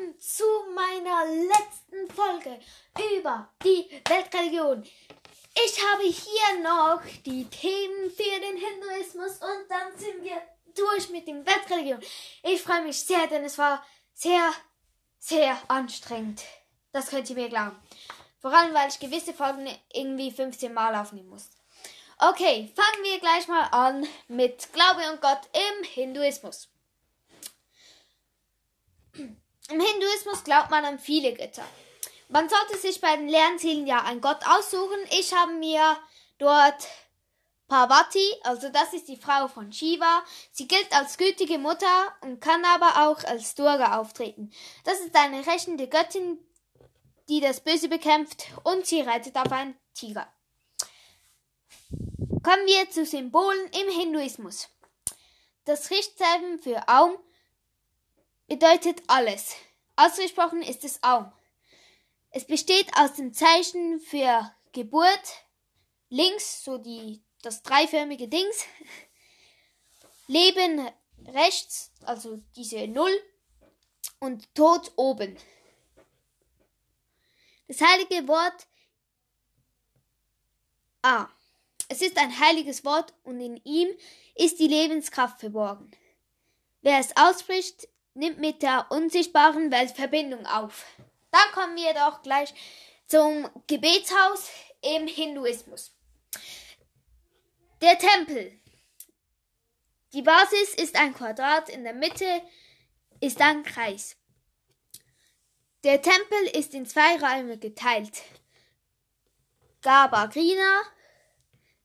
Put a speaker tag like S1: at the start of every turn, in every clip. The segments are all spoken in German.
S1: willkommen zu meiner letzten Folge über die Weltreligion. Ich habe hier noch die Themen für den Hinduismus und dann sind wir durch mit dem Weltreligion. Ich freue mich sehr, denn es war sehr, sehr anstrengend. Das könnt ihr mir glauben. Vor allem, weil ich gewisse Folgen irgendwie 15 Mal aufnehmen muss. Okay, fangen wir gleich mal an mit Glaube und Gott im Hinduismus. Im Hinduismus glaubt man an viele Götter. Man sollte sich bei den Lernzielen ja einen Gott aussuchen. Ich habe mir dort Parvati, also das ist die Frau von Shiva. Sie gilt als gütige Mutter und kann aber auch als Durga auftreten. Das ist eine rächende Göttin, die das Böse bekämpft und sie reitet auf einen Tiger. Kommen wir zu Symbolen im Hinduismus. Das Richtzeichen für Aum bedeutet alles. Ausgesprochen ist es Aum. Es besteht aus dem Zeichen für Geburt links, so die, das dreiförmige Dings, Leben rechts, also diese Null, und Tod oben. Das heilige Wort A. Es ist ein heiliges Wort und in ihm ist die Lebenskraft verborgen. Wer es ausspricht, nimmt mit der unsichtbaren Welt Verbindung auf. Dann kommen wir doch gleich zum Gebetshaus im Hinduismus. Der Tempel. Die Basis ist ein Quadrat, in der Mitte ist ein Kreis. Der Tempel ist in zwei Räume geteilt. Gabagrina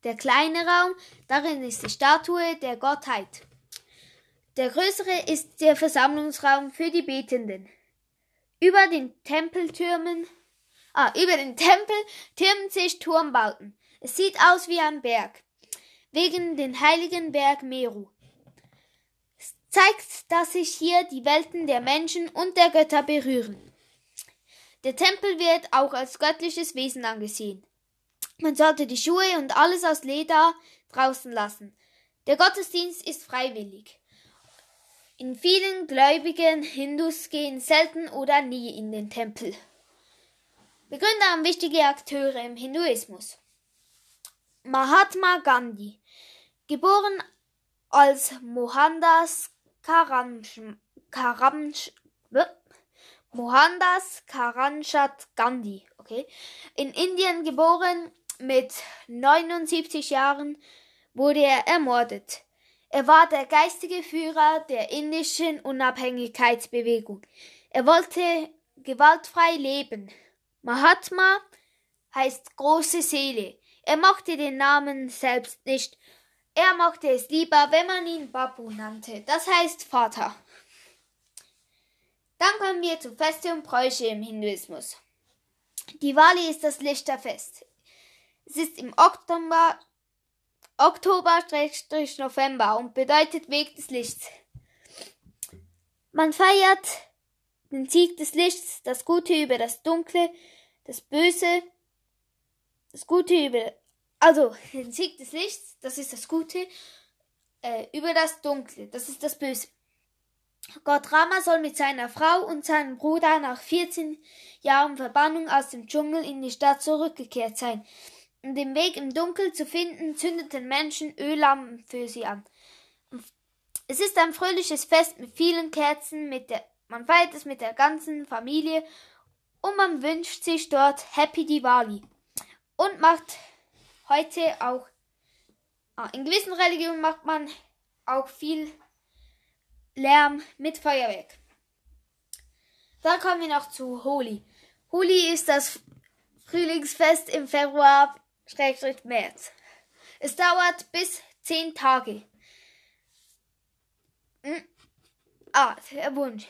S1: der kleine Raum, darin ist die Statue der Gottheit. Der größere ist der Versammlungsraum für die Betenden. Über den Tempeltürmen, ah, über den Tempel türmen sich Turmbauten. Es sieht aus wie ein Berg, wegen den heiligen Berg Meru. Es zeigt, dass sich hier die Welten der Menschen und der Götter berühren. Der Tempel wird auch als göttliches Wesen angesehen. Man sollte die Schuhe und alles aus Leder draußen lassen. Der Gottesdienst ist freiwillig. In vielen gläubigen Hindus gehen selten oder nie in den Tempel. Begründer und wichtige Akteure im Hinduismus. Mahatma Gandhi, geboren als Mohandas Karamch, Karamch, Mohandas Karamchand Gandhi, okay, in Indien geboren mit 79 Jahren wurde er ermordet. Er war der geistige Führer der indischen Unabhängigkeitsbewegung. Er wollte gewaltfrei leben. Mahatma heißt große Seele. Er mochte den Namen selbst nicht. Er mochte es lieber, wenn man ihn Babu nannte. Das heißt Vater. Dann kommen wir zu Feste und Bräuche im Hinduismus. Diwali ist das Lichterfest. Es ist im Oktober, Oktober-November und bedeutet Weg des Lichts. Man feiert den Sieg des Lichts, das Gute über das Dunkle, das Böse, das Gute über, also den Sieg des Lichts, das ist das Gute, äh, über das Dunkle, das ist das Böse. Gott Rama soll mit seiner Frau und seinem Bruder nach 14 Jahren Verbannung aus dem Dschungel in die Stadt zurückgekehrt sein. Um den Weg im Dunkel zu finden, zündeten Menschen Öllampen für sie an. Es ist ein fröhliches Fest mit vielen Kerzen, mit der, man feiert es mit der ganzen Familie und man wünscht sich dort Happy Diwali und macht heute auch, ah, in gewissen Religionen macht man auch viel Lärm mit Feuerwerk. Dann kommen wir noch zu Holi. Holi ist das Frühlingsfest im Februar Schrägstrich März. Es dauert bis zehn Tage. Hm. Ah, der Wunsch.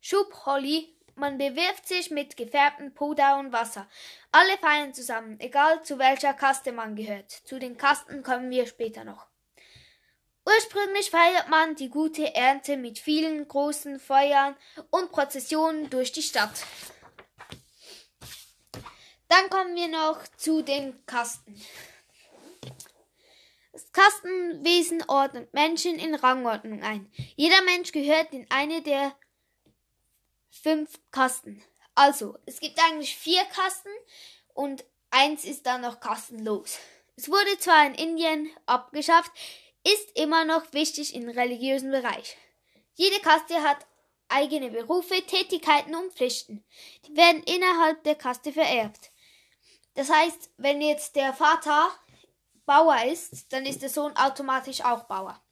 S1: Schub Holly. Man bewirft sich mit gefärbtem Puder und Wasser. Alle feiern zusammen, egal zu welcher Kaste man gehört. Zu den Kasten kommen wir später noch. Ursprünglich feiert man die gute Ernte mit vielen großen Feuern und Prozessionen durch die Stadt. Dann kommen wir noch zu den Kasten. Das Kastenwesen ordnet Menschen in Rangordnung ein. Jeder Mensch gehört in eine der fünf Kasten. Also, es gibt eigentlich vier Kasten und eins ist dann noch kastenlos. Es wurde zwar in Indien abgeschafft, ist immer noch wichtig im religiösen Bereich. Jede Kaste hat eigene Berufe, Tätigkeiten und Pflichten. Die werden innerhalb der Kaste vererbt. Das heißt, wenn jetzt der Vater Bauer ist, dann ist der Sohn automatisch auch Bauer.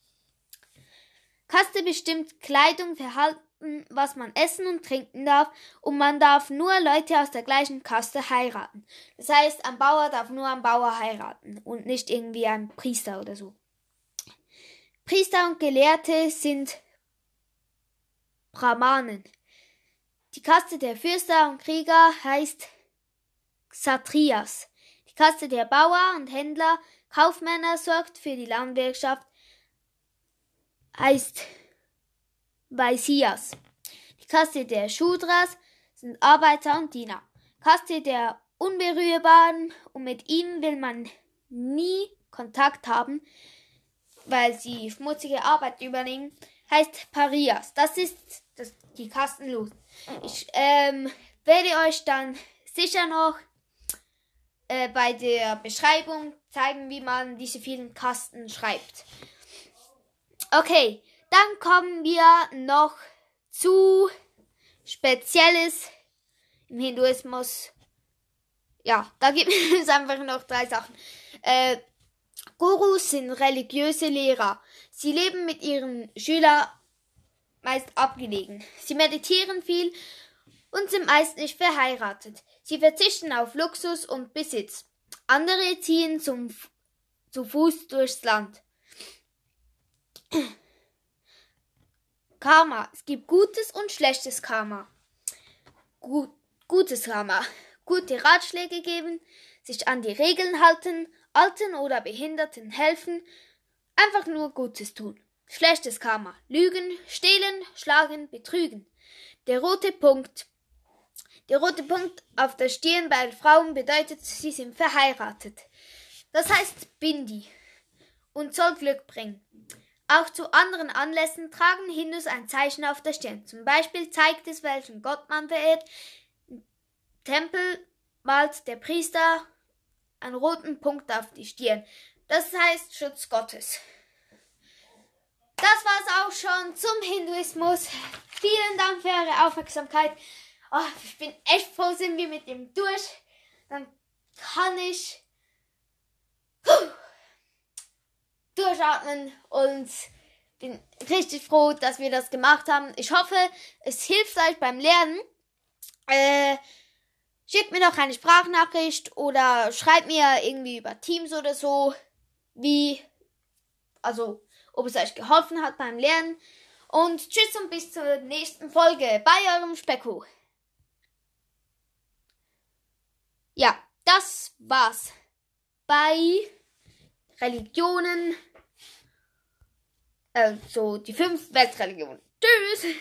S1: Kaste bestimmt Kleidung, Verhalten, was man essen und trinken darf, und man darf nur Leute aus der gleichen Kaste heiraten. Das heißt, ein Bauer darf nur einen Bauer heiraten und nicht irgendwie ein Priester oder so. Priester und Gelehrte sind Brahmanen. Die Kaste der Fürster und Krieger heißt Kshatriyas. Die Kaste der Bauer und Händler, Kaufmänner sorgt für die Landwirtschaft, heißt Vaishyas. Die Kaste der Shudras sind Arbeiter und Diener. Kaste der Unberührbaren und mit ihnen will man nie Kontakt haben, weil sie schmutzige Arbeit übernehmen, heißt Parias. Das ist das, die Kastenlos. Ich ähm, werde euch dann sicher noch äh, bei der Beschreibung zeigen, wie man diese vielen Kasten schreibt. Okay, dann kommen wir noch zu Spezielles im Hinduismus. Ja, da gibt es einfach noch drei Sachen. Äh, Gurus sind religiöse Lehrer. Sie leben mit ihren Schülern meist abgelegen. Sie meditieren viel und sind meist nicht verheiratet. Sie verzichten auf Luxus und Besitz. Andere ziehen zum, zu Fuß durchs Land. Karma. Es gibt gutes und schlechtes Karma. Gut, gutes Karma. Gute Ratschläge geben, sich an die Regeln halten, Alten oder Behinderten helfen, einfach nur Gutes tun. Schlechtes Karma. Lügen, stehlen, schlagen, betrügen. Der rote Punkt. Der rote Punkt auf der Stirn bei Frauen bedeutet, sie sind verheiratet. Das heißt Bindi und soll Glück bringen. Auch zu anderen Anlässen tragen Hindus ein Zeichen auf der Stirn. Zum Beispiel zeigt es, welchen Gott man verehrt. Im Tempel malt der Priester einen roten Punkt auf die Stirn. Das heißt Schutz Gottes. Das war's auch schon zum Hinduismus. Vielen Dank für eure Aufmerksamkeit. Oh, ich bin echt froh, sind wir mit dem durch. Dann kann ich durchatmen und bin richtig froh, dass wir das gemacht haben. Ich hoffe, es hilft euch beim Lernen. Äh, schickt mir noch eine Sprachnachricht oder schreibt mir irgendwie über Teams oder so, wie, also, ob es euch geholfen hat beim Lernen. Und tschüss und bis zur nächsten Folge bei eurem Specko. Ja, das war's bei Religionen, also die fünf Weltreligionen. Tschüss!